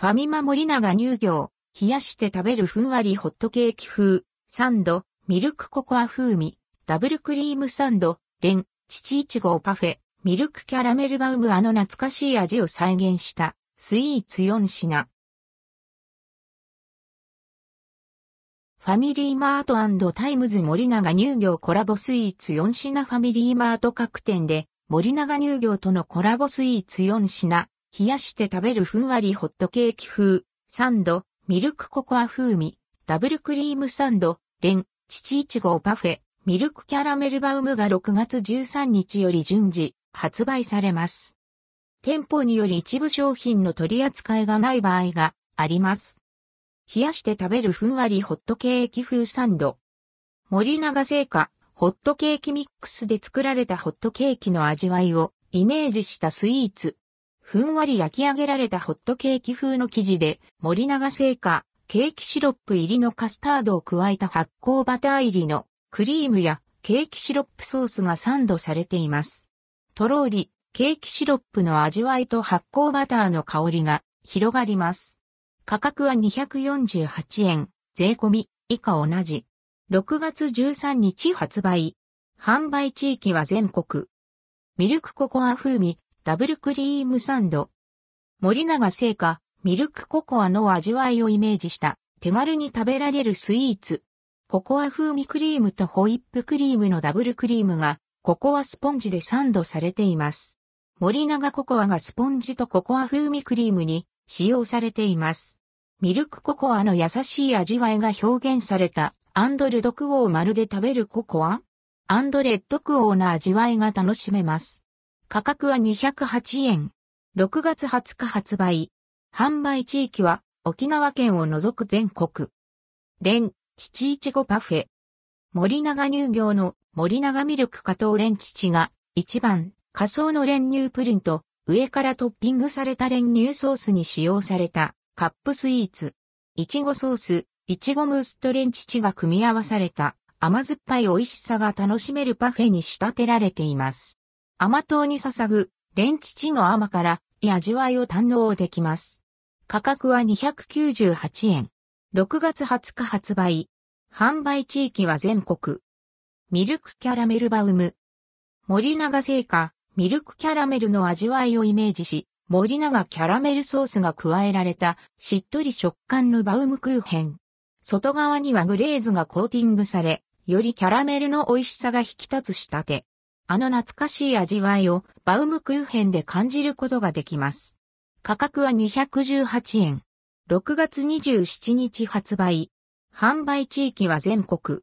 ファミマ森永乳業、冷やして食べるふんわりホットケーキ風、サンド、ミルクココア風味、ダブルクリームサンド、れん乳いちごパフェ、ミルクキャラメルバウムあの懐かしい味を再現したスイーツ4品。ファミリーマートタイムズ森永乳業コラボスイーツ4品ファミリーマート各店で森永乳業とのコラボスイーツ4品、冷やして食べるふんわりホットケーキ風、サンド、ミルクココア風味、ダブルクリームサンド、レン、チいちごパフェ、ミルクキャラメルバウムが6月13日より順次発売されます。店舗により一部商品の取り扱いがない場合があります。冷やして食べるふんわりホットケーキ風サンド。森永製菓、ホットケーキミックスで作られたホットケーキの味わいをイメージしたスイーツ。ふんわり焼き上げられたホットケーキ風の生地で森永製菓、ケーキシロップ入りのカスタードを加えた発酵バター入りのクリームやケーキシロップソースがサンドされています。とろーり、ケーキシロップの味わいと発酵バターの香りが広がります。価格は248円、税込み、以下同じ。6月13日発売。販売地域は全国。ミルクココア風味、ダブルクリームサンド。森永製菓、ミルクココアの味わいをイメージした手軽に食べられるスイーツ。ココア風味クリームとホイップクリームのダブルクリームがココアスポンジでサンドされています。森永ココアがスポンジとココア風味クリームに使用されています。ミルクココアの優しい味わいが表現されたアンドルドクオーまるで食べるココアアンドレッドクオーの味わいが楽しめます。価格は208円。6月20日発売。販売地域は沖縄県を除く全国。レン、チいちごパフェ。森永乳業の森永ミルク加糖レンチが一番仮想の練乳プリンと上からトッピングされた練乳ソースに使用されたカップスイーツ、いちごソース、いちごムースとレンチチが組み合わされた甘酸っぱい美味しさが楽しめるパフェに仕立てられています。甘党に捧ぐレンチチの甘からい味わいを堪能できます。価格は298円。6月20日発売。販売地域は全国。ミルクキャラメルバウム。森永製菓、ミルクキャラメルの味わいをイメージし、森永キャラメルソースが加えられたしっとり食感のバウムクーヘン。外側にはグレーズがコーティングされ、よりキャラメルの美味しさが引き立つ仕立て。あの懐かしい味わいをバウムクーヘンで感じることができます。価格は218円。6月27日発売。販売地域は全国。